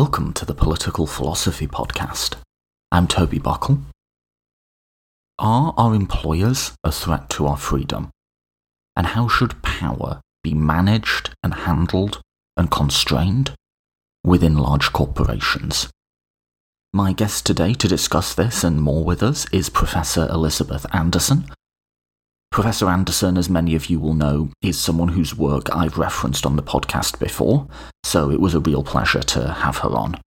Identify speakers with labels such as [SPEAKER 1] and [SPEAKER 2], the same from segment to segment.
[SPEAKER 1] Welcome to the Political Philosophy Podcast. I'm Toby Buckle. Are our employers a threat to our freedom? And how should power be managed and handled and constrained within large corporations? My guest today to discuss this and more with us is Professor Elizabeth Anderson. Professor Anderson, as many of you will know, is someone whose work I've referenced on the podcast before, so it was a real pleasure to have her on.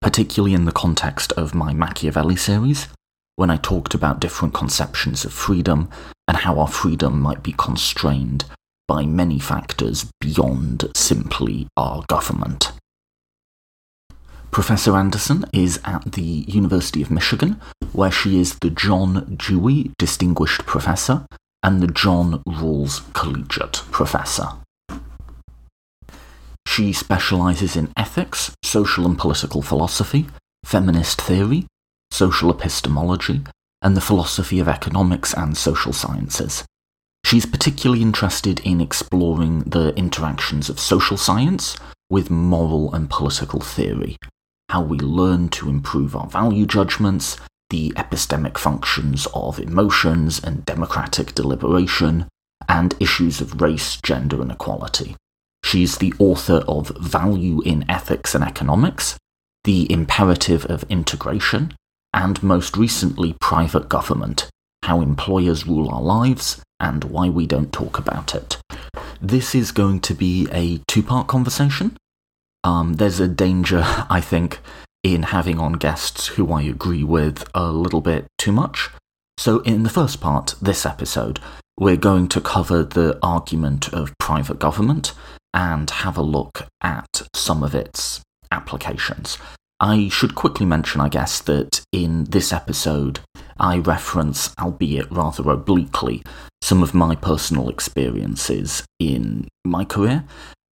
[SPEAKER 1] Particularly in the context of my Machiavelli series, when I talked about different conceptions of freedom and how our freedom might be constrained by many factors beyond simply our government. Professor Anderson is at the University of Michigan, where she is the John Dewey Distinguished Professor and the John Rawls Collegiate Professor. She specializes in ethics, social and political philosophy, feminist theory, social epistemology, and the philosophy of economics and social sciences. She's particularly interested in exploring the interactions of social science with moral and political theory, how we learn to improve our value judgments, the epistemic functions of emotions and democratic deliberation, and issues of race, gender, and equality. She's the author of Value in Ethics and Economics, The Imperative of Integration, and most recently, Private Government How Employers Rule Our Lives and Why We Don't Talk About It. This is going to be a two part conversation. Um, there's a danger, I think, in having on guests who I agree with a little bit too much. So, in the first part, this episode, we're going to cover the argument of private government and have a look at some of its applications. I should quickly mention, I guess, that in this episode, I reference, albeit rather obliquely, some of my personal experiences in my career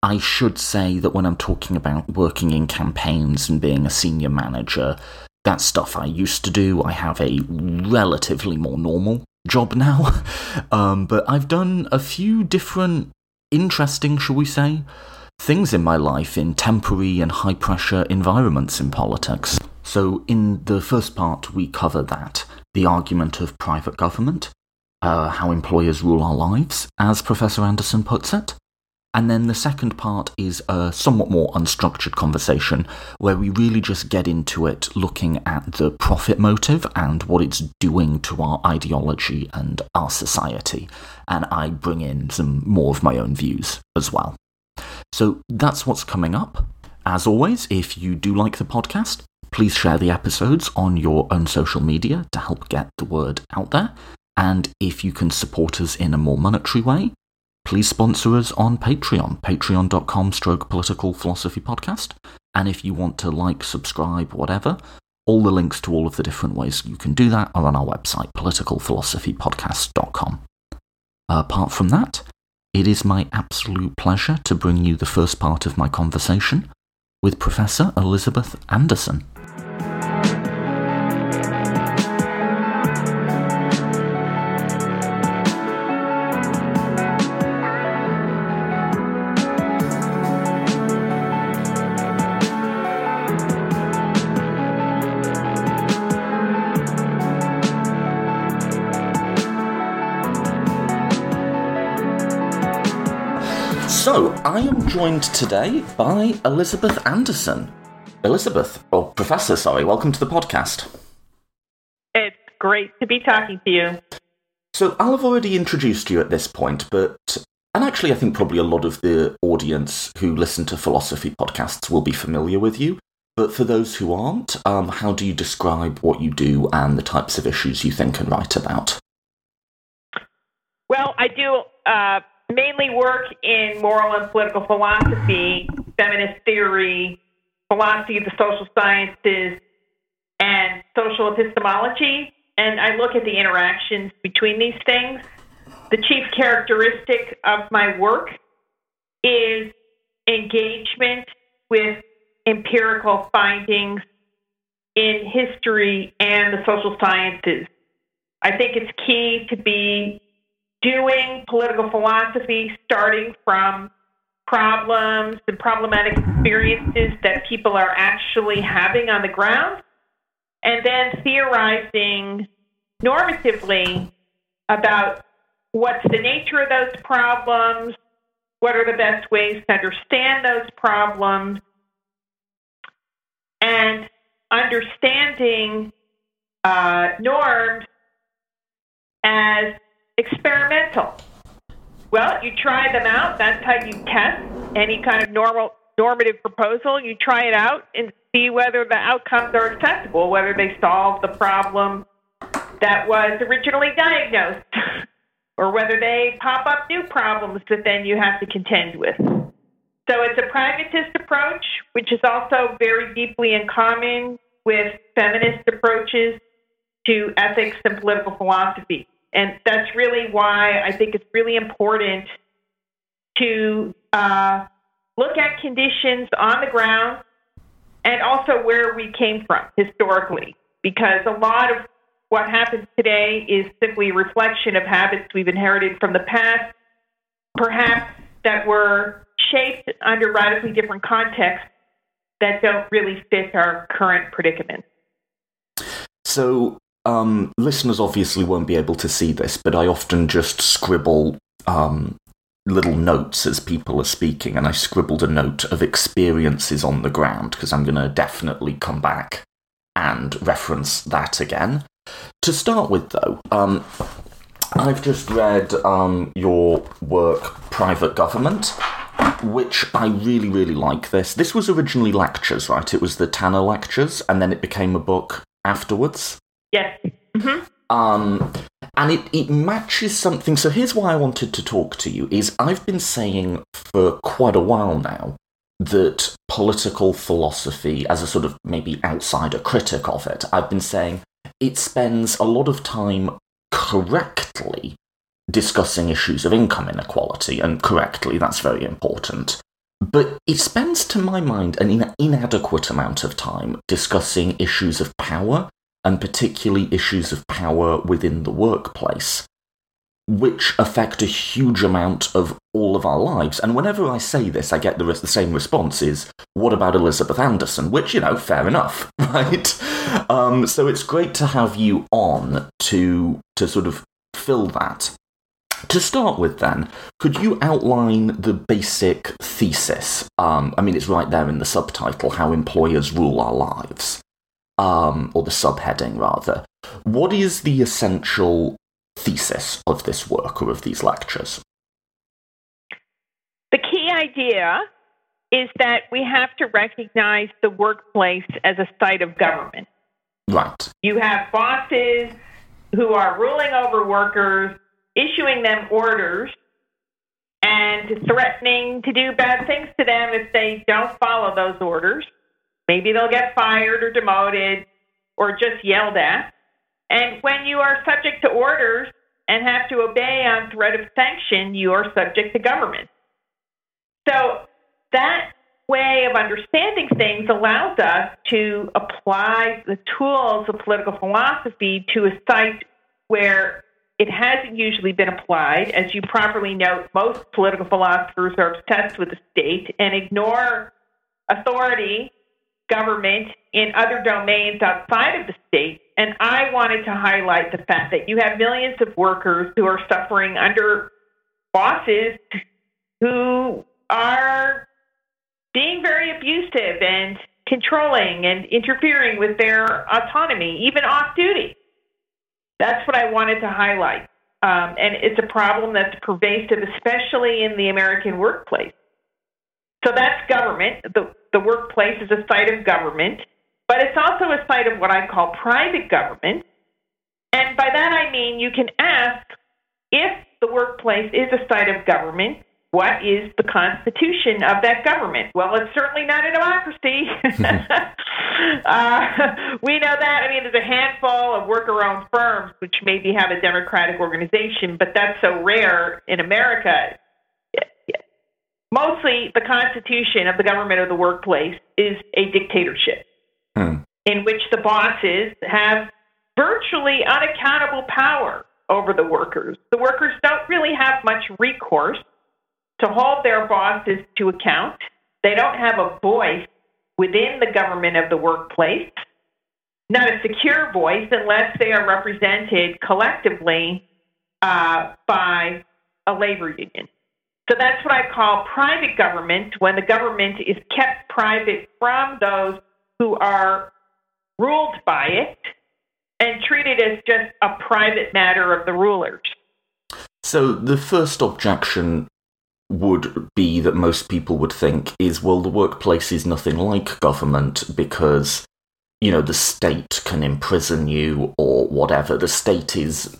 [SPEAKER 1] I should say that when I'm talking about working in campaigns and being a senior manager, that stuff I used to do. I have a relatively more normal job now. um, but I've done a few different interesting, shall we say, things in my life in temporary and high pressure environments in politics. So, in the first part, we cover that the argument of private government, uh, how employers rule our lives, as Professor Anderson puts it. And then the second part is a somewhat more unstructured conversation where we really just get into it looking at the profit motive and what it's doing to our ideology and our society. And I bring in some more of my own views as well. So that's what's coming up. As always, if you do like the podcast, please share the episodes on your own social media to help get the word out there. And if you can support us in a more monetary way, please sponsor us on Patreon, patreon.com stroke political philosophy podcast. And if you want to like, subscribe, whatever, all the links to all of the different ways you can do that are on our website, politicalphilosophypodcast.com. Apart from that, it is my absolute pleasure to bring you the first part of my conversation with Professor Elizabeth Anderson. Joined today by Elizabeth Anderson. Elizabeth, or Professor, sorry, welcome to the podcast.
[SPEAKER 2] It's great to be talking to you.
[SPEAKER 1] So, I'll have already introduced you at this point, but, and actually, I think probably a lot of the audience who listen to philosophy podcasts will be familiar with you. But for those who aren't, um, how do you describe what you do and the types of issues you think and write about?
[SPEAKER 2] Well, I do. Uh, mainly work in moral and political philosophy, feminist theory, philosophy of the social sciences, and social epistemology. And I look at the interactions between these things. The chief characteristic of my work is engagement with empirical findings in history and the social sciences. I think it's key to be doing political philosophy starting from problems and problematic experiences that people are actually having on the ground, and then theorizing normatively about what's the nature of those problems, what are the best ways to understand those problems, and understanding uh, norms as experimental. Well, you try them out. That's how you test any kind of normal normative proposal. You try it out and see whether the outcomes are acceptable, whether they solve the problem that was originally diagnosed, or whether they pop up new problems that then you have to contend with. So it's a pragmatist approach, which is also very deeply in common with feminist approaches to ethics and political philosophy. And that's really why I think it's really important to uh, look at conditions on the ground and also where we came from historically, because a lot of what happens today is simply a reflection of habits we've inherited from the past, perhaps that were shaped under radically different contexts that don't really fit our current predicament.
[SPEAKER 1] So, um, listeners obviously won't be able to see this, but I often just scribble um, little notes as people are speaking, and I scribbled a note of experiences on the ground because I'm going to definitely come back and reference that again. To start with, though, um, I've just read um, your work, Private Government, which I really, really like this. This was originally lectures, right? It was the Tanner lectures, and then it became a book afterwards.
[SPEAKER 2] Yes. Mm-hmm.
[SPEAKER 1] Um, and it, it matches something. So here's why I wanted to talk to you is I've been saying for quite a while now that political philosophy, as a sort of maybe outsider critic of it, I've been saying it spends a lot of time correctly discussing issues of income inequality, and correctly, that's very important. But it spends, to my mind, an in- inadequate amount of time discussing issues of power and particularly issues of power within the workplace, which affect a huge amount of all of our lives. And whenever I say this, I get the, the same response is, what about Elizabeth Anderson? Which, you know, fair enough, right? Um, so it's great to have you on to, to sort of fill that. To start with, then, could you outline the basic thesis? Um, I mean, it's right there in the subtitle How Employers Rule Our Lives um, or the subheading rather. What is the essential thesis of this work or of these lectures?
[SPEAKER 2] The key idea is that we have to recognize the workplace as a site of government.
[SPEAKER 1] Right.
[SPEAKER 2] You have bosses who are ruling over workers, issuing them orders, and threatening to do bad things to them if they don't follow those orders. Maybe they'll get fired or demoted or just yelled at. And when you are subject to orders and have to obey on threat of sanction, you are subject to government. So that way of understanding things allows us to apply the tools of political philosophy to a site where it hasn't usually been applied. As you properly note, most political philosophers are obsessed with the state and ignore authority government in other domains outside of the state. And I wanted to highlight the fact that you have millions of workers who are suffering under bosses who are being very abusive and controlling and interfering with their autonomy, even off duty. That's what I wanted to highlight. Um, and it's a problem that's pervasive, especially in the American workplace. So that's government. The, the workplace is a site of government, but it's also a site of what I call private government. And by that I mean you can ask if the workplace is a site of government, what is the constitution of that government? Well, it's certainly not a democracy. uh, we know that. I mean, there's a handful of worker owned firms which maybe have a democratic organization, but that's so rare in America mostly the constitution of the government of the workplace is a dictatorship hmm. in which the bosses have virtually unaccountable power over the workers. The workers don't really have much recourse. to hold their bosses to account. They don't have a voice within the government of the workplace, not a secure voice unless they are represented collectively uh, by a labor union. So that's what I call private government when the government is kept private from those who are ruled by it and treated as just a private matter of the rulers.
[SPEAKER 1] So the first objection would be that most people would think is well the workplace is nothing like government because you know the state can imprison you or whatever the state is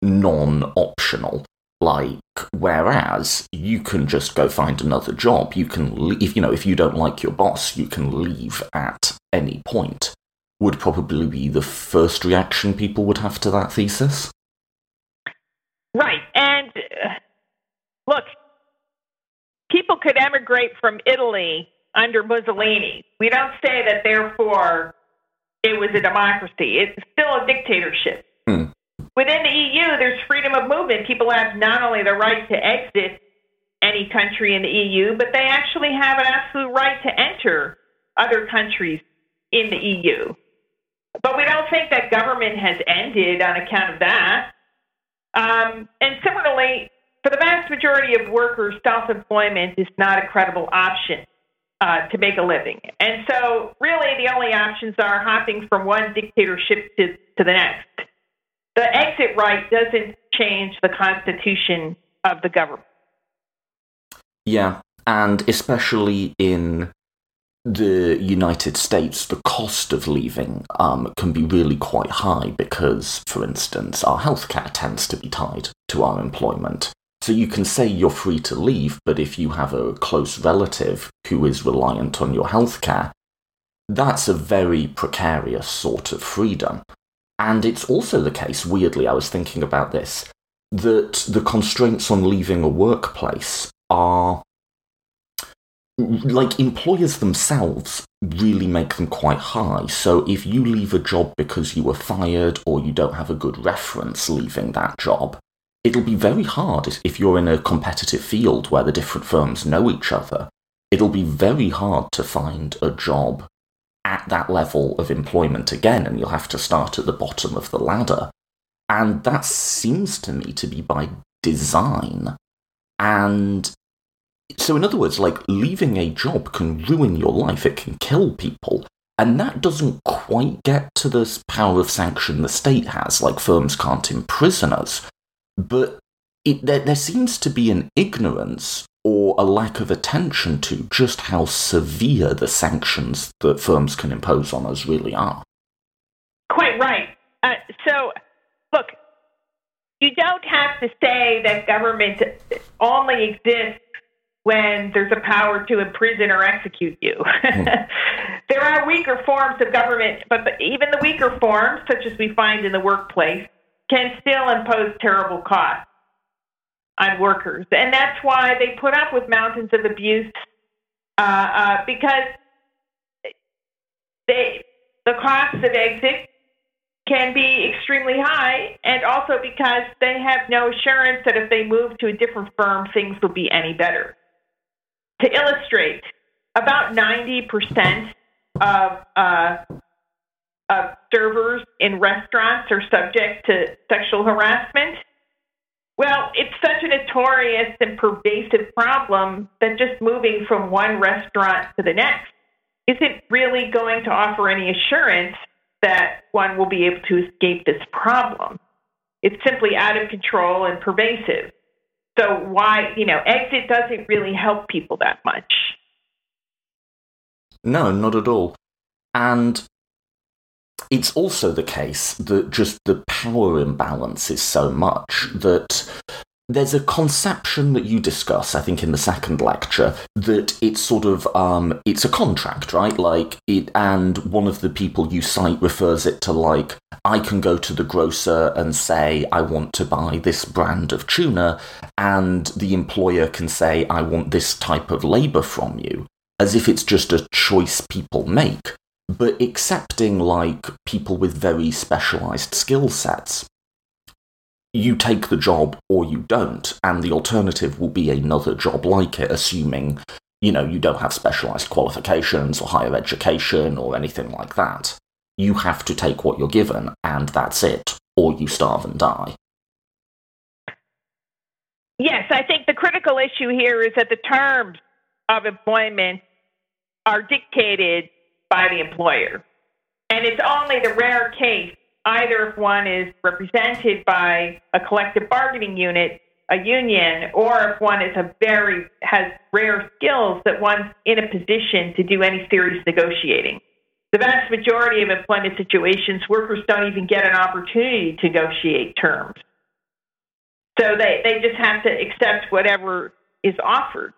[SPEAKER 1] non-optional like whereas you can just go find another job. You can leave you know if you don't like your boss you can leave at any point. Would probably be the first reaction people would have to that thesis.
[SPEAKER 2] Right and uh, look people could emigrate from italy under mussolini. We don't say that therefore it was a democracy. It's still a dictatorship.
[SPEAKER 1] Hmm.
[SPEAKER 2] Within the EU, there's freedom of movement. People have not only the right to exit any country in the EU, but they actually have an absolute right to enter other countries in the EU. But we don't think that government has ended on account of that. Um, and similarly, for the vast majority of workers, self employment is not a credible option uh, to make a living. And so, really, the only options are hopping from one dictatorship to, to the next the exit right doesn't change the constitution of the government.
[SPEAKER 1] Yeah, and especially in the United States, the cost of leaving um, can be really quite high because, for instance, our healthcare tends to be tied to our employment. So you can say you're free to leave, but if you have a close relative who is reliant on your healthcare, that's a very precarious sort of freedom. And it's also the case, weirdly, I was thinking about this, that the constraints on leaving a workplace are like employers themselves really make them quite high. So if you leave a job because you were fired or you don't have a good reference leaving that job, it'll be very hard if you're in a competitive field where the different firms know each other. It'll be very hard to find a job at that level of employment again, and you'll have to start at the bottom of the ladder. And that seems to me to be by design. And so, in other words, like leaving a job can ruin your life, it can kill people. And that doesn't quite get to the power of sanction the state has, like firms can't imprison us. But it, there, there seems to be an ignorance or a lack of attention to just how severe the sanctions that firms can impose on us really are.
[SPEAKER 2] Quite right. Uh, so, look, you don't have to say that government only exists when there's a power to imprison or execute you. Hmm. there are weaker forms of government, but even the weaker forms, such as we find in the workplace, can still impose terrible costs on workers. And that's why they put up with mountains of abuse uh, uh, because they, the costs of exit can be extremely high, and also because they have no assurance that if they move to a different firm, things will be any better. To illustrate, about 90% of, uh, of servers in restaurants are subject to sexual harassment. Well, it's such a notorious and pervasive problem that just moving from one restaurant to the next isn't really going to offer any assurance that one will be able to escape this problem. It's simply out of control and pervasive. So, why, you know, exit doesn't really help people that much.
[SPEAKER 1] No, not at all. And it's also the case that just the power imbalance is so much that there's a conception that you discuss, I think, in the second lecture, that it's sort of um, it's a contract, right? Like it, and one of the people you cite refers it to like I can go to the grocer and say I want to buy this brand of tuna, and the employer can say I want this type of labour from you, as if it's just a choice people make but accepting like people with very specialized skill sets. you take the job or you don't, and the alternative will be another job like it, assuming you know you don't have specialized qualifications or higher education or anything like that. You have to take what you're given, and that's it, or you starve and die.
[SPEAKER 2] Yes, I think the critical issue here is that the terms of employment are dictated by the employer. And it's only the rare case, either if one is represented by a collective bargaining unit, a union, or if one is a very has rare skills that one's in a position to do any serious negotiating. The vast majority of employment situations, workers don't even get an opportunity to negotiate terms. So they, they just have to accept whatever is offered.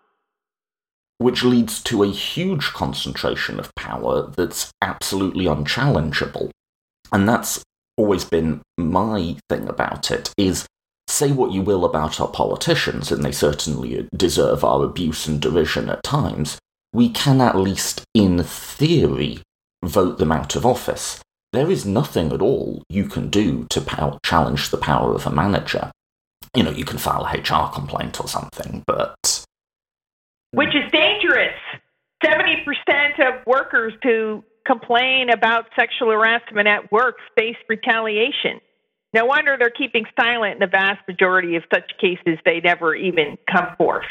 [SPEAKER 1] Which leads to a huge concentration of power that's absolutely unchallengeable. And that's always been my thing about it is say what you will about our politicians, and they certainly deserve our abuse and derision at times, we can at least, in theory, vote them out of office. There is nothing at all you can do to challenge the power of a manager you know, you can file a HR complaint or something, but.
[SPEAKER 2] Which is dangerous. 70% of workers who complain about sexual harassment at work face retaliation. No wonder they're keeping silent in the vast majority of such cases, they never even come forth.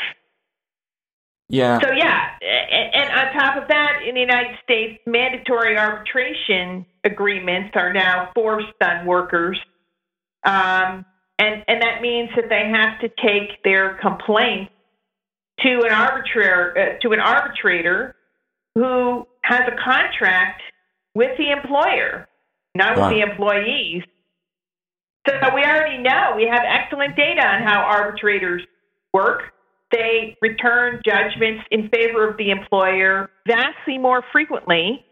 [SPEAKER 1] Yeah.
[SPEAKER 2] So, yeah, and on top of that, in the United States, mandatory arbitration agreements are now forced on workers. Um, and and that means that they have to take their complaint to an arbitrator uh, to an arbitrator who has a contract with the employer, not with the employees. So we already know we have excellent data on how arbitrators work. They return judgments in favor of the employer vastly more frequently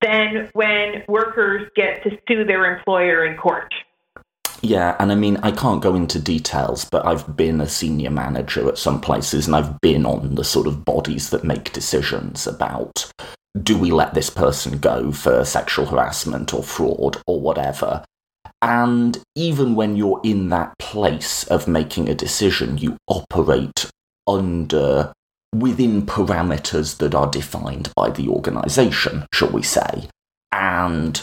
[SPEAKER 2] than when workers get to sue their employer in court.
[SPEAKER 1] Yeah, and I mean, I can't go into details, but I've been a senior manager at some places and I've been on the sort of bodies that make decisions about do we let this person go for sexual harassment or fraud or whatever. And even when you're in that place of making a decision, you operate under within parameters that are defined by the organization, shall we say. And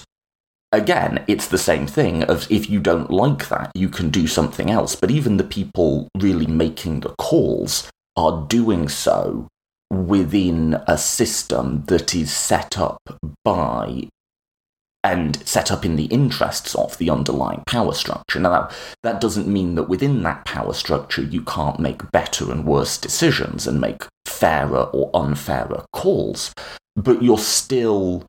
[SPEAKER 1] again, it's the same thing of if you don't like that, you can do something else. But even the people really making the calls are doing so within a system that is set up by and set up in the interests of the underlying power structure. Now, that, doesn't mean that within that power structure you can't make better and worse decisions and make fairer or unfairer calls, but you're still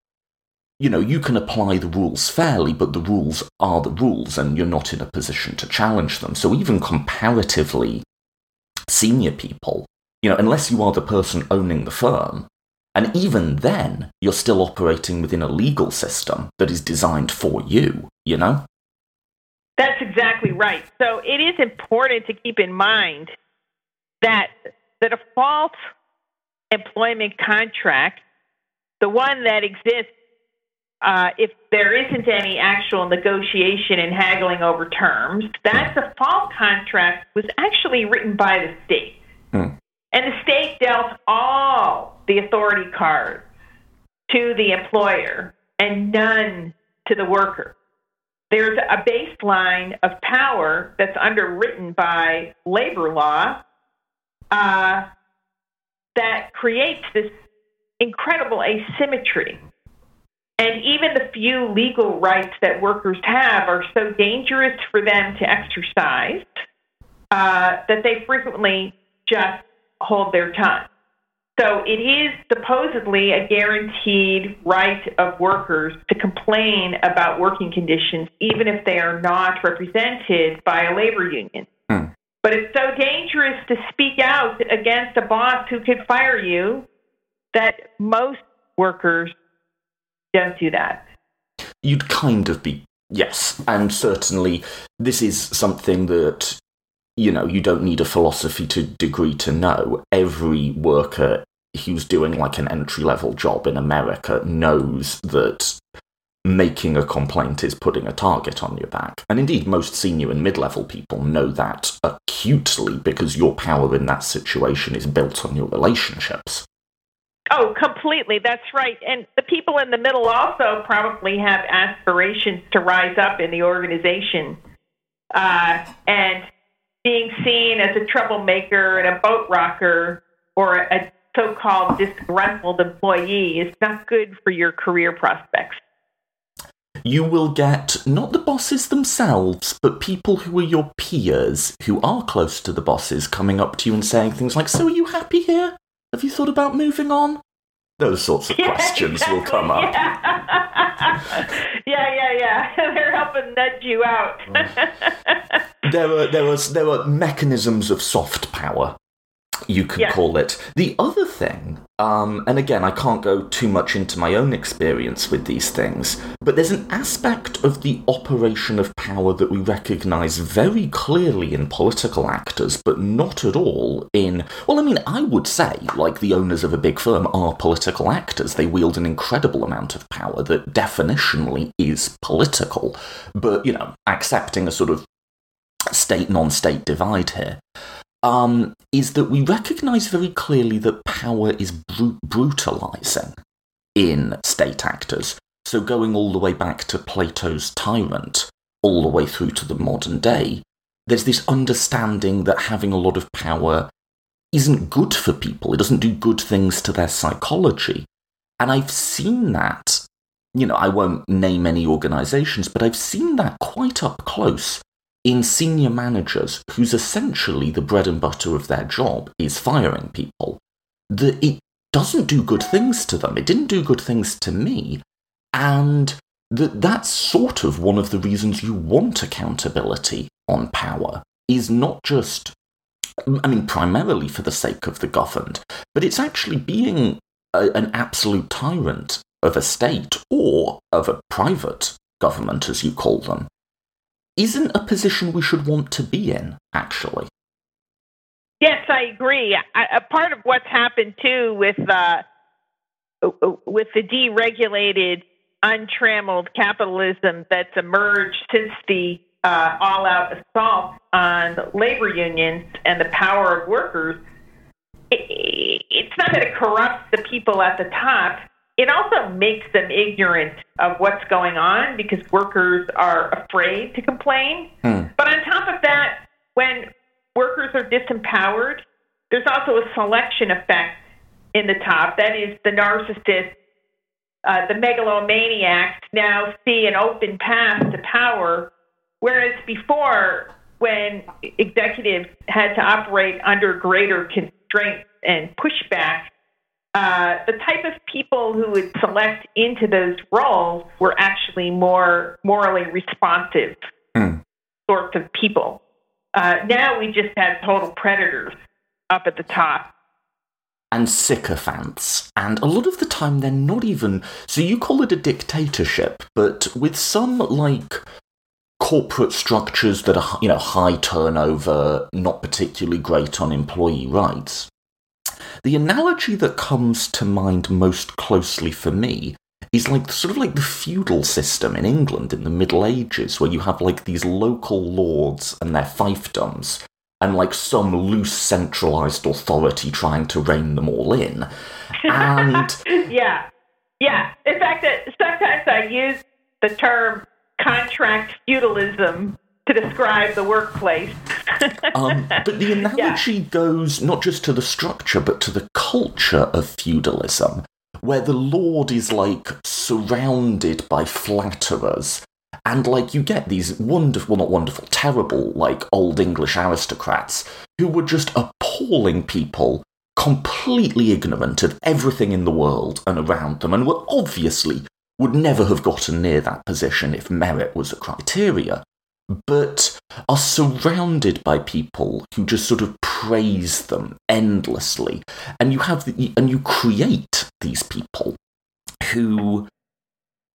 [SPEAKER 1] you know, you can apply the rules fairly, but the rules are the rules and you're not in a position to challenge them. So even comparatively senior people, you know, unless you are the person owning the firm, and even then, you're still operating within a legal system that is designed for you, you know?
[SPEAKER 2] That's exactly right. So it is important to keep in mind that the default employment contract, the one that exists uh, if there isn't any actual negotiation and haggling over terms, that default contract was actually written by the state. Hmm. And the state dealt all the authority cards to the employer and none to the worker. There's a baseline of power that's underwritten by labor law uh, that creates this incredible asymmetry and even the few legal rights that workers have are so dangerous for them to exercise uh, that they frequently just hold their tongue. So it is supposedly a guaranteed right of workers to complain about working conditions, even if they are not represented by a labor union. Hmm. But it's so dangerous to speak out against a boss who could fire you that most workers don't do that.
[SPEAKER 1] You'd kind of be, yes. And certainly, this is something that, you know, you don't need a philosophy to degree to know. Every worker who's doing like an entry level job in America knows that making a complaint is putting a target on your back. And indeed, most senior and mid level people know that acutely because your power in that situation is built on your relationships.
[SPEAKER 2] Oh, completely. That's right. And the people in the middle also probably have aspirations to rise up in the organization. Uh, and being seen as a troublemaker and a boat rocker or a so called disgruntled employee is not good for your career prospects.
[SPEAKER 1] You will get not the bosses themselves, but people who are your peers, who are close to the bosses, coming up to you and saying things like, So are you happy here? Have you thought about moving on? Those sorts of yeah, questions exactly. will come up.
[SPEAKER 2] Yeah. yeah, yeah, yeah. They're helping nudge you out. Mm.
[SPEAKER 1] there are there was there were mechanisms of soft power you could yeah. call it. The other thing, um, and again, I can't go too much into my own experience with these things, but there's an aspect of the operation of power that we recognize very clearly in political actors, but not at all in, well, I mean, I would say, like the owners of a big firm are political actors. They wield an incredible amount of power that definitionally is political, but, you know, accepting a sort of state non state divide here um, is that we recognize very clearly that power is br- brutalizing in state actors. So, going all the way back to Plato's tyrant, all the way through to the modern day, there's this understanding that having a lot of power isn't good for people. It doesn't do good things to their psychology. And I've seen that, you know, I won't name any organizations, but I've seen that quite up close in senior managers who's essentially the bread and butter of their job is firing people, that it doesn't do good things to them. It didn't do good things to me. And that that's sort of one of the reasons you want accountability on power is not just I mean primarily for the sake of the governed, but it's actually being a, an absolute tyrant of a state or of a private government as you call them isn't a position we should want to be in, actually.
[SPEAKER 2] Yes, I agree. A part of what's happened too with uh, with the deregulated, untrammeled capitalism that's emerged since the uh, all-out assault on labor unions and the power of workers, it, it's not that it corrupts the people at the top it also makes them ignorant of what's going on because workers are afraid to complain. Hmm. But on top of that, when workers are disempowered, there's also a selection effect in the top. That is, the narcissist, uh, the megalomaniacs now see an open path to power, whereas before, when executives had to operate under greater constraints and pushback, uh, the type of people who would select into those roles were actually more morally responsive mm. sorts of people. Uh, now we just have total predators up at the top.
[SPEAKER 1] And sycophants. And a lot of the time they're not even. So you call it a dictatorship, but with some, like, corporate structures that are, you know, high turnover, not particularly great on employee rights, the analogy that comes to mind most closely for me is like sort of like the feudal system in England in the Middle Ages, where you have like these local lords and their fiefdoms, and like some loose centralized authority trying to rein them all in. And
[SPEAKER 2] yeah, yeah. In fact, sometimes I use the term contract feudalism to describe the workplace.
[SPEAKER 1] Um, but the analogy yeah. goes not just to the structure, but to the culture of feudalism, where the lord is like surrounded by flatterers. And like you get these wonderful, well, not wonderful, terrible, like old English aristocrats who were just appalling people, completely ignorant of everything in the world and around them, and were obviously would never have gotten near that position if merit was a criteria but are surrounded by people who just sort of praise them endlessly. And you have the, and you create these people who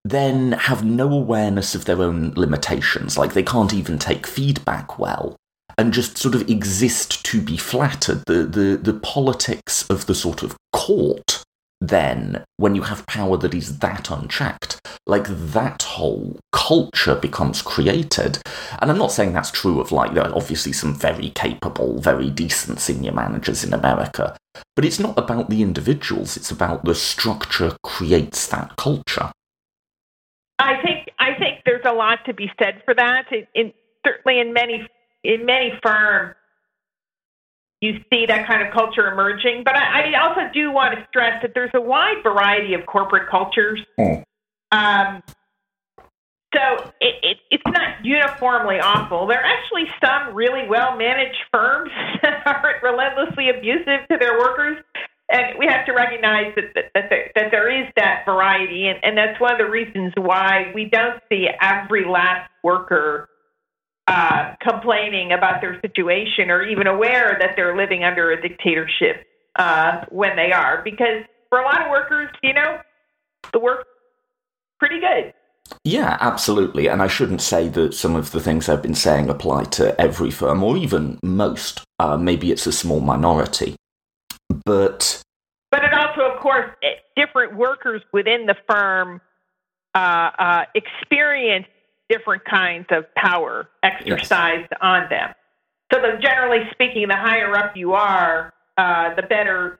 [SPEAKER 1] then have no awareness of their own limitations, like they can't even take feedback well. And just sort of exist to be flattered. The, the the politics of the sort of court then when you have power that is that unchecked, like that whole culture becomes created. And I'm not saying that's true of like, there are obviously some very capable, very decent senior managers in America, but it's not about the individuals, it's about the structure creates that culture.
[SPEAKER 2] I think I think there's a lot to be said for that. In, in certainly in many in many firms, you see that kind of culture emerging. But I, I also do want to stress that there's a wide variety of corporate cultures.
[SPEAKER 1] Mm.
[SPEAKER 2] Um, so it, it, it's not uniformly awful. There are actually some really well managed firms that aren't relentlessly abusive to their workers. And we have to recognize that, that, that, there, that there is that variety. And, and that's one of the reasons why we don't see every last worker uh, complaining about their situation or even aware that they're living under a dictatorship uh, when they are. Because for a lot of workers, you know, the work pretty good.
[SPEAKER 1] Yeah, absolutely. And I shouldn't say that some of the things I've been saying apply to every firm or even most. Uh, maybe it's a small minority. But.
[SPEAKER 2] But it also, of course, different workers within the firm uh, uh, experience different kinds of power exercised yes. on them. So, the, generally speaking, the higher up you are, uh, the better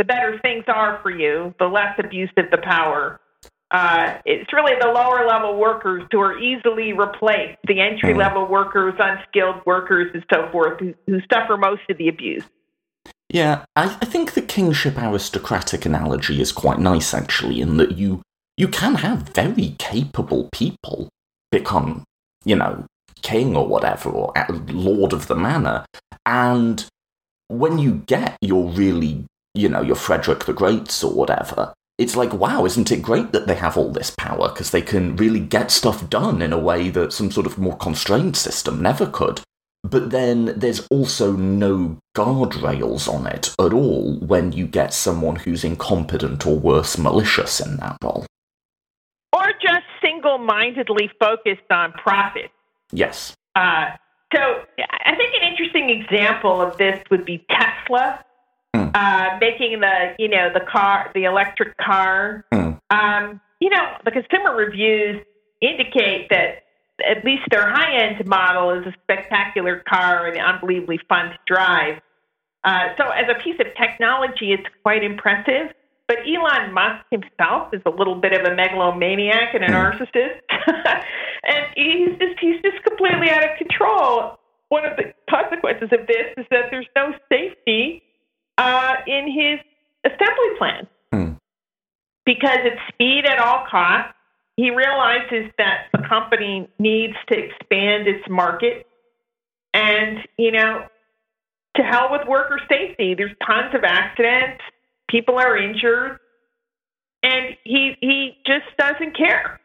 [SPEAKER 2] the better things are for you, the less abusive the power. Uh, it's really the lower level workers who are easily replaced, the entry level mm-hmm. workers, unskilled workers, and so forth, who, who suffer most of the abuse.
[SPEAKER 1] Yeah, I, I think the kingship aristocratic analogy is quite nice, actually, in that you you can have very capable people become, you know, king or whatever, or lord of the manor. And when you get your really, you know, your Frederick the Greats or whatever, it's like, wow, isn't it great that they have all this power? Because they can really get stuff done in a way that some sort of more constrained system never could. But then there's also no guardrails on it at all when you get someone who's incompetent or worse, malicious in that role
[SPEAKER 2] mindedly focused on profit.
[SPEAKER 1] Yes.
[SPEAKER 2] Uh, so I think an interesting example of this would be Tesla. Mm. Uh, making the you know the car the electric car mm. um, you know the consumer reviews indicate that at least their high end model is a spectacular car and unbelievably fun to drive uh, so as a piece of technology it's quite impressive but Elon Musk himself is a little bit of a megalomaniac and a hmm. narcissist, and he's just he's just completely out of control. One of the consequences of this is that there's no safety uh, in his assembly plan hmm. because it's speed at all costs. He realizes that the company needs to expand its market, and you know, to hell with worker safety. There's tons of accidents people are injured, and he he just doesn't care.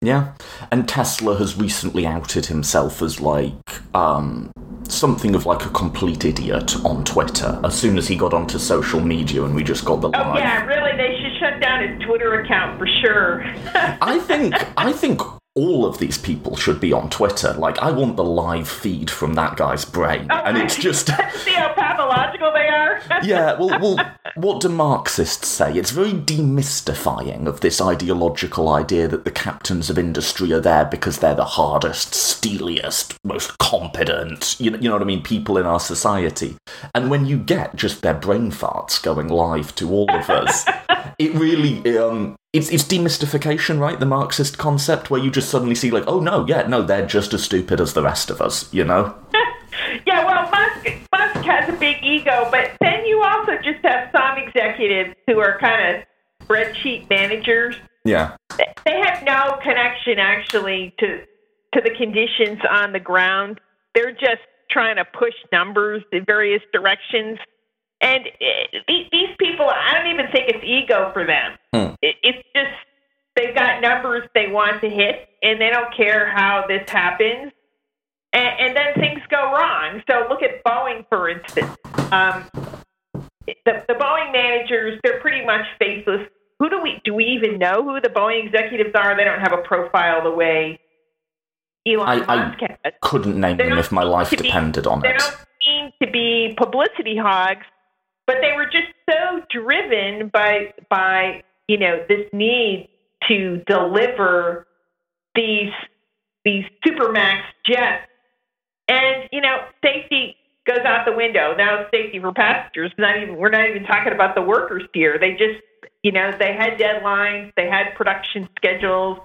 [SPEAKER 1] Yeah, and Tesla has recently outed himself as like um, something of like a complete idiot on Twitter. As soon as he got onto social media, and we just got the.
[SPEAKER 2] Oh yeah, really? They should shut down his Twitter account for sure.
[SPEAKER 1] I think I think all of these people should be on Twitter. Like, I want the live feed from that guy's brain,
[SPEAKER 2] oh,
[SPEAKER 1] and it's just
[SPEAKER 2] they are.
[SPEAKER 1] yeah, well, well, what do Marxists say? It's very demystifying of this ideological idea that the captains of industry are there because they're the hardest, steeliest, most competent, you know, you know what I mean, people in our society. And when you get just their brain farts going live to all of us, it really um, it's it's demystification, right? The Marxist concept where you just suddenly see like, oh no, yeah, no, they're just as stupid as the rest of us, you know?
[SPEAKER 2] yeah, well, Musk Musk has a big ego, but then you also just have some executives who are kind of spreadsheet managers.
[SPEAKER 1] Yeah,
[SPEAKER 2] they have no connection actually to to the conditions on the ground. They're just trying to push numbers in various directions and these people, I don't even think it's ego for them. Hmm. It, it's just they've got numbers they want to hit, and they don't care how this happens. And, and then things go wrong. So look at Boeing, for instance. Um, the, the Boeing managers, they're pretty much faceless. Who do we do we even know who the Boeing executives are? They don't have a profile the way Elon I, Musk I
[SPEAKER 1] has. couldn't name them if my life depended
[SPEAKER 2] be,
[SPEAKER 1] on
[SPEAKER 2] they
[SPEAKER 1] it.
[SPEAKER 2] They don't seem to be publicity hogs but they were just so driven by by you know this need to deliver these these supermax jets, and you know safety goes out the window. Now safety for passengers. Not even we're not even talking about the workers here. They just you know they had deadlines, they had production schedules.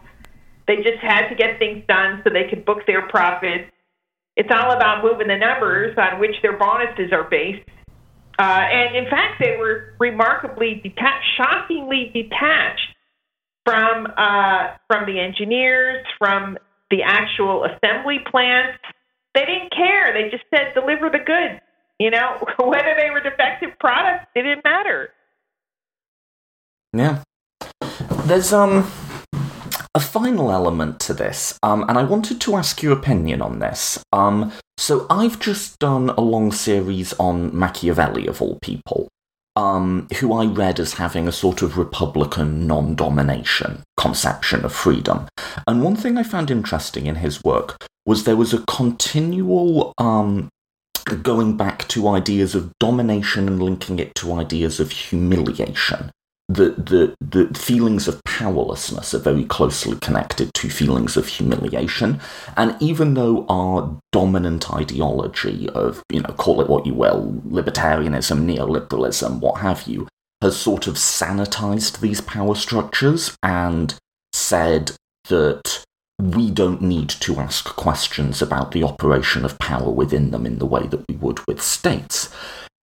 [SPEAKER 2] They just had to get things done so they could book their profits. It's all about moving the numbers on which their bonuses are based. Uh, and in fact, they were remarkably detached, shockingly detached from uh, from the engineers, from the actual assembly plants. They didn't care. They just said deliver the goods. You know, whether they were defective products, it didn't matter.
[SPEAKER 1] Yeah. There's um a final element to this, um, and I wanted to ask your opinion on this. Um, so I've just done a long series on Machiavelli of all people, um, who I read as having a sort of republican non-domination conception of freedom. And one thing I found interesting in his work was there was a continual um, going back to ideas of domination and linking it to ideas of humiliation the, the, the feelings of powerlessness are very closely connected to feelings of humiliation. And even though our dominant ideology of, you know, call it what you will, libertarianism, neoliberalism, what have you, has sort of sanitized these power structures and said that we don't need to ask questions about the operation of power within them in the way that we would with states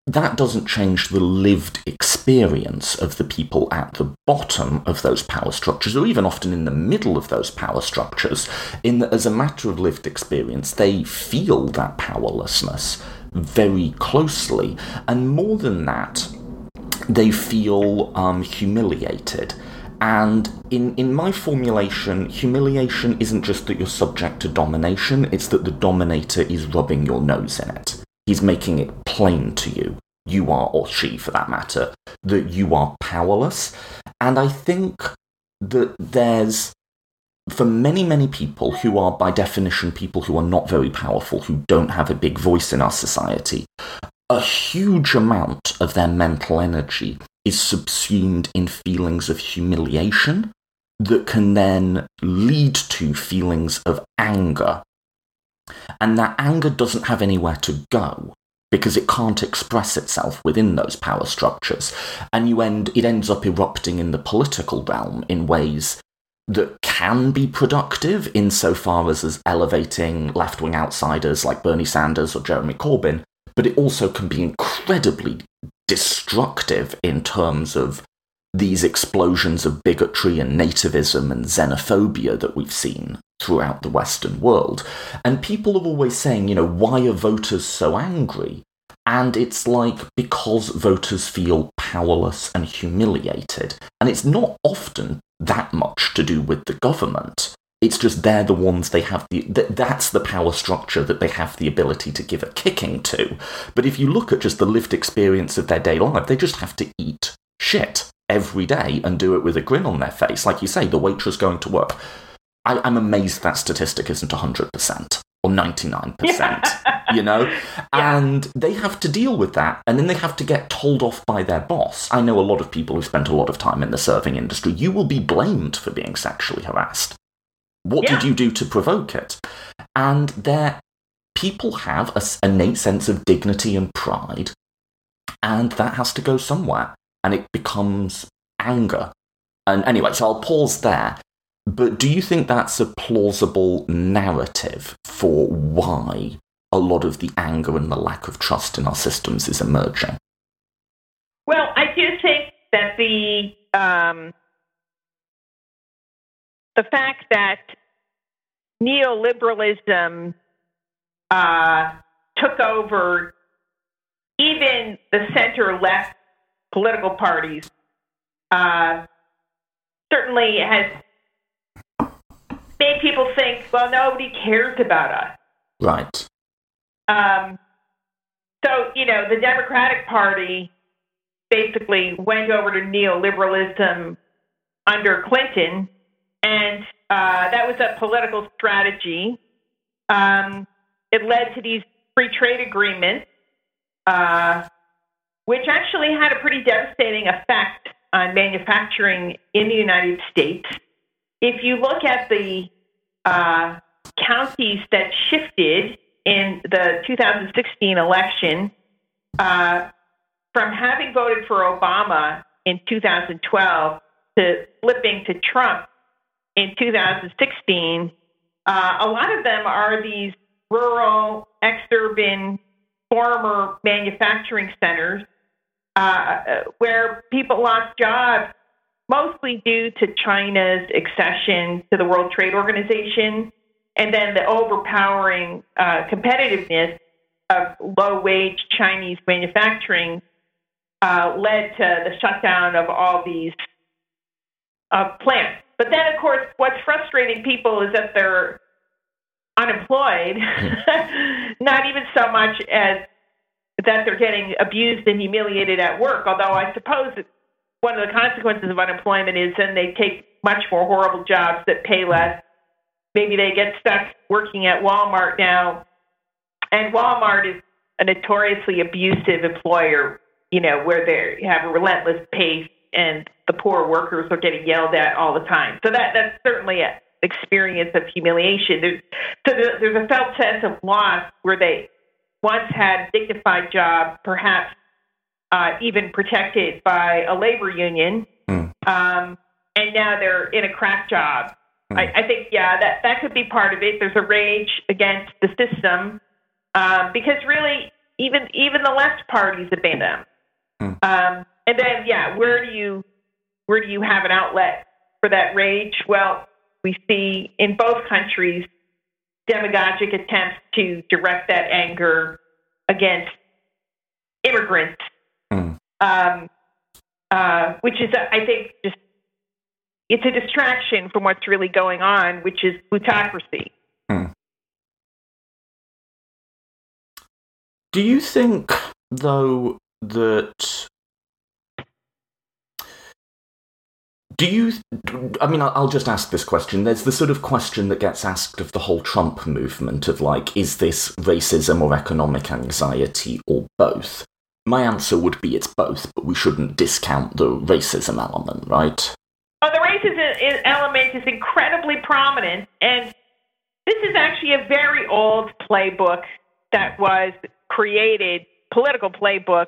[SPEAKER 1] that doesn't change the lived experience of the people at the bottom of those power structures, or even often in the middle of those power structures, in that as a matter of lived experience, they feel that powerlessness very closely. And more than that, they feel um, humiliated. And in, in my formulation, humiliation isn't just that you're subject to domination, it's that the dominator is rubbing your nose in it. He's making it plain to you, you are, or she for that matter, that you are powerless. And I think that there's, for many, many people who are by definition people who are not very powerful, who don't have a big voice in our society, a huge amount of their mental energy is subsumed in feelings of humiliation that can then lead to feelings of anger and that anger doesn't have anywhere to go because it can't express itself within those power structures. And you end, it ends up erupting in the political realm in ways that can be productive insofar as, as elevating left wing outsiders like Bernie Sanders or Jeremy Corbyn, but it also can be incredibly destructive in terms of these explosions of bigotry and nativism and xenophobia that we've seen throughout the Western world. And people are always saying, you know, why are voters so angry? And it's like because voters feel powerless and humiliated. And it's not often that much to do with the government. It's just they're the ones they have the that's the power structure that they have the ability to give a kicking to. But if you look at just the lived experience of their day life, they just have to eat shit every day and do it with a grin on their face. Like you say, the waitress going to work. I, am amazed that statistic isn't 100% or 99%, you know? Yeah. And they have to deal with that. And then they have to get told off by their boss. I know a lot of people who've spent a lot of time in the serving industry. You will be blamed for being sexually harassed. What yeah. did you do to provoke it? And their people have an innate sense of dignity and pride. And that has to go somewhere. And it becomes anger. And anyway, so I'll pause there but do you think that's a plausible narrative for why a lot of the anger and the lack of trust in our systems is emerging?
[SPEAKER 2] Well, I do think that the um, the fact that neoliberalism uh, took over even the center left political parties uh, certainly has made people think, well, nobody cares about us.
[SPEAKER 1] Right.
[SPEAKER 2] Um, so, you know, the Democratic Party basically went over to neoliberalism under Clinton, and uh, that was a political strategy. Um, it led to these free trade agreements, uh, which actually had a pretty devastating effect on manufacturing in the United States. If you look at the uh, counties that shifted in the 2016 election, uh, from having voted for Obama in 2012 to flipping to Trump in 2016, uh, a lot of them are these rural, exurban, former manufacturing centers uh, where people lost jobs mostly due to China's accession to the World Trade Organization and then the overpowering uh, competitiveness of low wage Chinese manufacturing uh, led to the shutdown of all these uh, plants. But then, of course, what's frustrating people is that they're unemployed, not even so much as that they're getting abused and humiliated at work. Although I suppose one of the consequences of unemployment is then they take much more horrible jobs that pay less. Maybe they get stuck working at Walmart now, and Walmart is a notoriously abusive employer. You know where they have a relentless pace, and the poor workers are getting yelled at all the time. So that that's certainly an experience of humiliation. There's so there's a felt sense of loss where they once had dignified job, perhaps uh, even protected by a labor union, mm. um, and now they're in a crack job. Mm. I, I, think, yeah, that that could be part of it. There's a rage against the system um, because really, even even the left parties abandon them. Mm. Um, and then, yeah, where do you where do you have an outlet for that rage? Well, we see in both countries demagogic attempts to direct that anger against immigrants, mm. um, uh, which is, I think, just it's a distraction from what's really going on, which is plutocracy. Mm.
[SPEAKER 1] Do you think, though, that Do you? I mean, I'll just ask this question. There's the sort of question that gets asked of the whole Trump movement of like, is this racism or economic anxiety or both? My answer would be it's both, but we shouldn't discount the racism element, right?
[SPEAKER 2] Oh, the racism element is incredibly prominent, and this is actually a very old playbook that was created, political playbook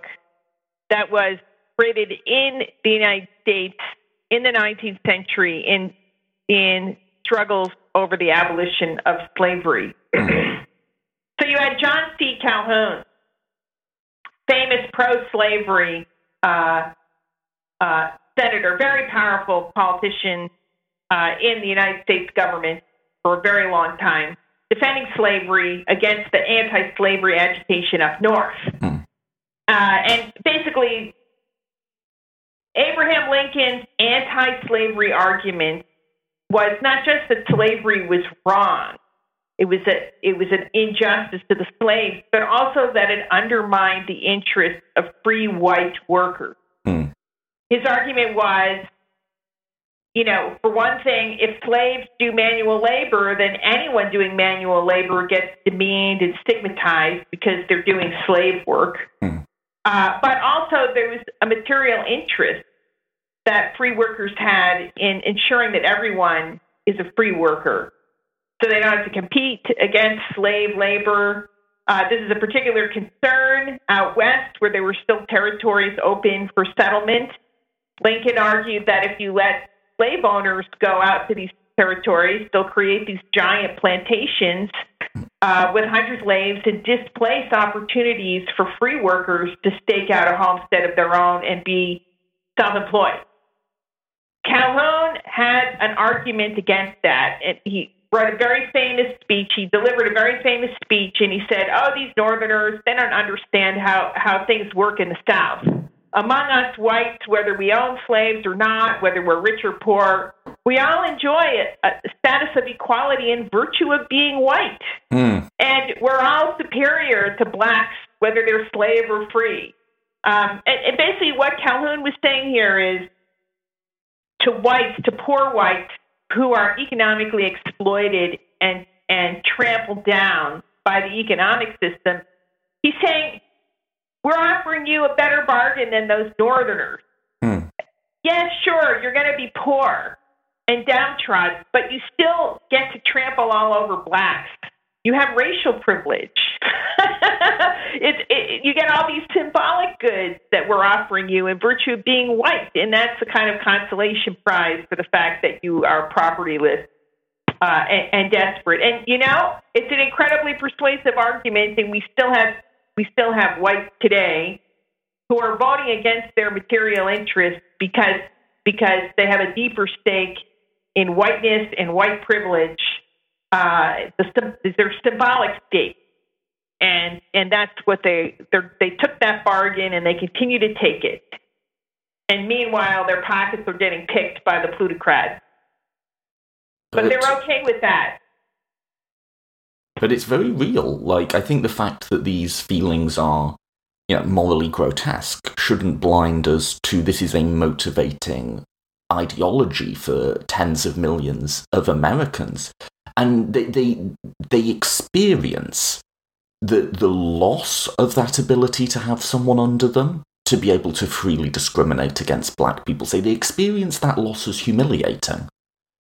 [SPEAKER 2] that was created in the United States in the 19th century in in struggles over the abolition of slavery. Mm-hmm. so you had John C. Calhoun, famous pro-slavery uh, uh, senator, very powerful politician uh, in the United States government for a very long time, defending slavery against the anti-slavery agitation up north. Mm. and basically Abraham Lincoln's anti slavery argument was not just that slavery was wrong, it was, a, it was an injustice to the slaves, but also that it undermined the interests of free white workers. Hmm. His argument was you know, for one thing, if slaves do manual labor, then anyone doing manual labor gets demeaned and stigmatized because they're doing slave work. Hmm. Uh, but also, there was a material interest that free workers had in ensuring that everyone is a free worker. So they don't have to compete against slave labor. Uh, this is a particular concern out west where there were still territories open for settlement. Lincoln argued that if you let slave owners go out to these territories, they'll create these giant plantations uh, with hundreds of slaves and displace opportunities for free workers to stake out a homestead of their own and be self employed. Calhoun had an argument against that. And he wrote a very famous speech. He delivered a very famous speech, and he said, "Oh, these Northerners, they don't understand how how things work in the South. Among us whites, whether we own slaves or not, whether we're rich or poor, we all enjoy a, a status of equality in virtue of being white, mm. and we're all superior to blacks, whether they're slave or free." Um, and, and basically, what Calhoun was saying here is to whites, to poor whites who are economically exploited and, and trampled down by the economic system. He's saying we're offering you a better bargain than those Northerners.
[SPEAKER 1] Hmm.
[SPEAKER 2] Yes, sure, you're going to be poor and downtrodden, but you still get to trample all over blacks. You have racial privilege. it, you get all these symbolic goods that we're offering you in virtue of being white, and that's the kind of consolation prize for the fact that you are propertyless uh, and, and desperate. And you know, it's an incredibly persuasive argument, and we still have we still have whites today who are voting against their material interests because because they have a deeper stake in whiteness and white privilege. Uh, the, their symbolic stake, and and that's what they they took that bargain and they continue to take it. And meanwhile, their pockets are getting picked by the plutocrats. But, but they're okay with that.
[SPEAKER 1] But it's very real. Like I think the fact that these feelings are you know, morally grotesque shouldn't blind us to this is a motivating ideology for tens of millions of Americans. And they, they, they experience the, the loss of that ability to have someone under them to be able to freely discriminate against black people. Say they experience that loss as humiliating.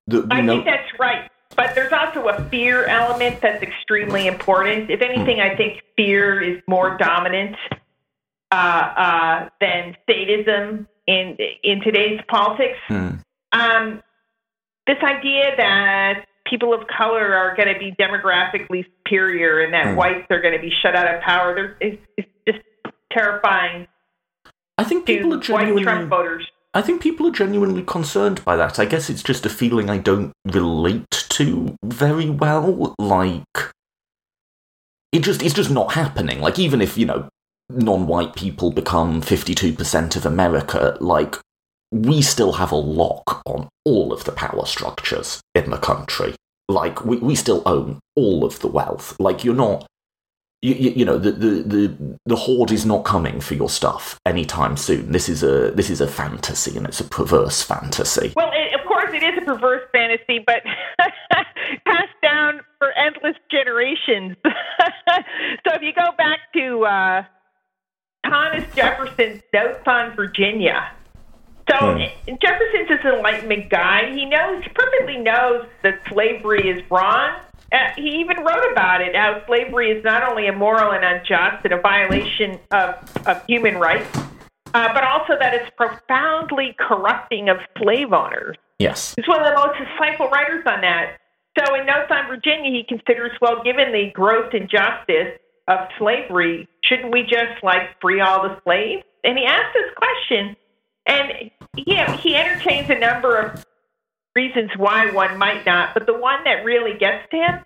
[SPEAKER 2] The, I know, think that's right. But there's also a fear element that's extremely important. If anything, I think fear is more dominant uh, uh, than statism in in today's politics. Hmm. Um, this idea that people of color are going to be demographically superior and that hmm. whites are going to be shut out of power, it's, it's just terrifying.
[SPEAKER 1] I think people are genuinely
[SPEAKER 2] Trump voters.
[SPEAKER 1] I think people are genuinely concerned by that. I guess it's just a feeling I don't relate to very well. Like, it just it's just not happening. Like, even if you know non-white people become 52% of America, like, we still have a lock on all of the power structures in the country. Like, we, we still own all of the wealth. Like, you're not, you, you, you, know, the, the, the, the horde is not coming for your stuff anytime soon. This is a, this is a fantasy, and it's a perverse fantasy.
[SPEAKER 2] Well, it, of course, it is a perverse fantasy, but passed down for endless generations. so if you go back to, uh, Thomas Jefferson's notes on Virginia. So hmm. Jefferson's this Enlightenment guy. He knows, he perfectly knows that slavery is wrong. Uh, he even wrote about it, how slavery is not only immoral and unjust and a violation of, of human rights, uh, but also that it's profoundly corrupting of slave owners.
[SPEAKER 1] Yes.
[SPEAKER 2] He's one of the most insightful writers on that. So in Notes on Virginia, he considers, well, given the gross injustice of slavery, shouldn't we just like free all the slaves? And he asked this question, and yeah, he entertains a number of reasons why one might not, but the one that really gets to him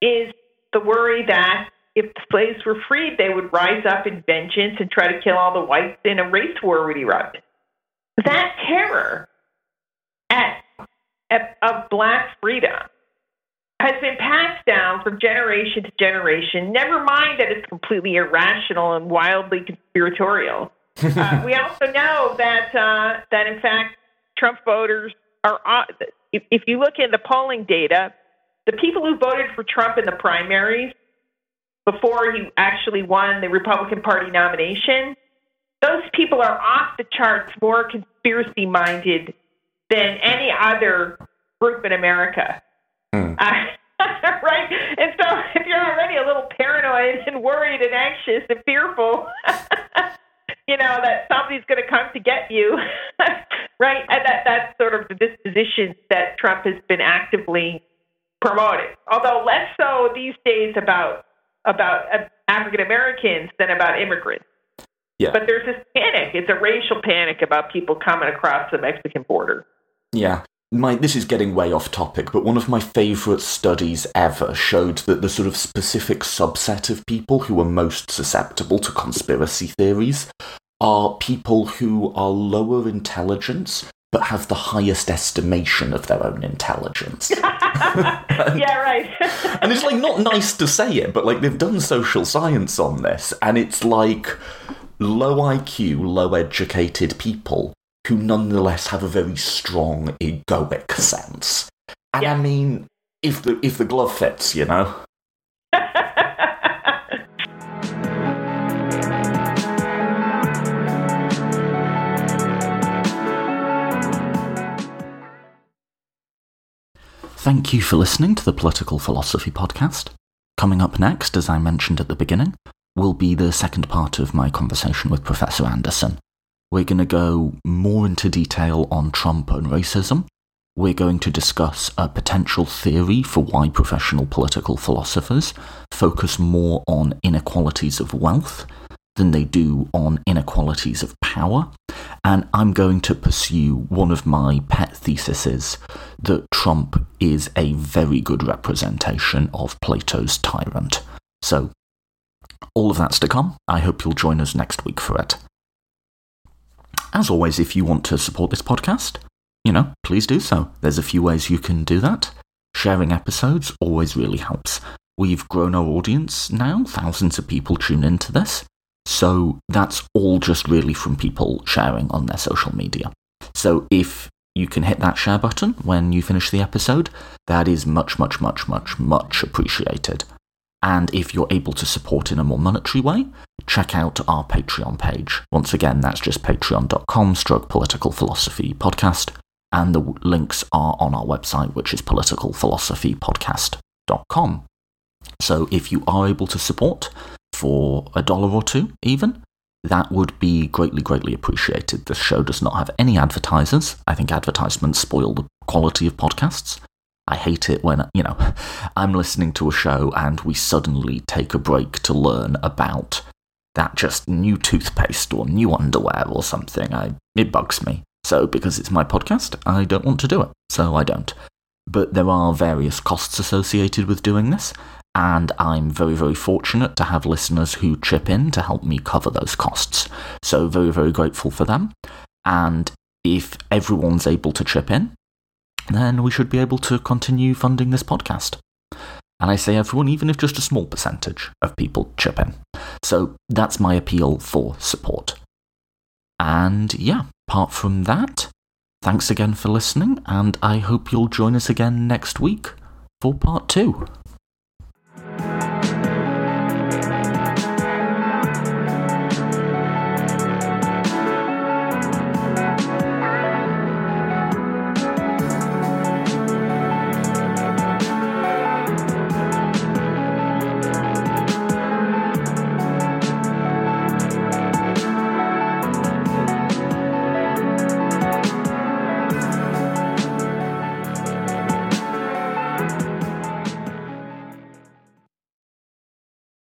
[SPEAKER 2] is the worry that if the slaves were freed, they would rise up in vengeance and try to kill all the whites, and a race war would erupt. That terror at, at, of black freedom has been passed down from generation to generation. Never mind that it's completely irrational and wildly conspiratorial. Uh, we also know that uh, that in fact Trump voters are. Uh, if, if you look in the polling data, the people who voted for Trump in the primaries before he actually won the Republican Party nomination, those people are off the charts more conspiracy minded than any other group in America. Mm. Uh, right? And so if you're already a little paranoid and worried and anxious and fearful, you know, that somebody's going to come to get you, right? And that, that's sort of the disposition that Trump has been actively promoting. Although less so these days about about uh, African Americans than about immigrants.
[SPEAKER 1] Yeah.
[SPEAKER 2] But there's this panic. It's a racial panic about people coming across the Mexican border.
[SPEAKER 1] Yeah my this is getting way off topic, but one of my favourite studies ever showed that the sort of specific subset of people who are most susceptible to conspiracy theories are people who are lower intelligence but have the highest estimation of their own intelligence.
[SPEAKER 2] yeah, right.
[SPEAKER 1] and it's like not nice to say it, but like they've done social science on this, and it's like low IQ, low educated people who nonetheless have a very strong egoic sense. And yeah. I mean, if the if the glove fits, you know. Thank you for listening to the Political Philosophy Podcast. Coming up next, as I mentioned at the beginning, will be the second part of my conversation with Professor Anderson. We're going to go more into detail on Trump and racism. We're going to discuss a potential theory for why professional political philosophers focus more on inequalities of wealth than they do on inequalities of power. And I'm going to pursue one of my pet theses that Trump is a very good representation of Plato's tyrant. So, all of that's to come. I hope you'll join us next week for it. As always, if you want to support this podcast, you know, please do so. There's a few ways you can do that. Sharing episodes always really helps. We've grown our audience now, thousands of people tune into this. So that's all just really from people sharing on their social media. So if you can hit that share button when you finish the episode, that is much, much, much, much, much appreciated. And if you're able to support in a more monetary way, check out our Patreon page. Once again, that's just patreon.com stroke political philosophy podcast. And the links are on our website, which is politicalphilosophypodcast.com. So if you are able to support, for a dollar or two, even, that would be greatly, greatly appreciated. This show does not have any advertisers. I think advertisements spoil the quality of podcasts. I hate it when, you know, I'm listening to a show and we suddenly take a break to learn about that just new toothpaste or new underwear or something. I, it bugs me. So, because it's my podcast, I don't want to do it. So, I don't. But there are various costs associated with doing this, and I'm very, very fortunate to have listeners who chip in to help me cover those costs. So, very, very grateful for them. And if everyone's able to chip in, then we should be able to continue funding this podcast. And I say everyone, even if just a small percentage of people chip in. So that's my appeal for support. And yeah, apart from that, thanks again for listening, and I hope you'll join us again next week for part two.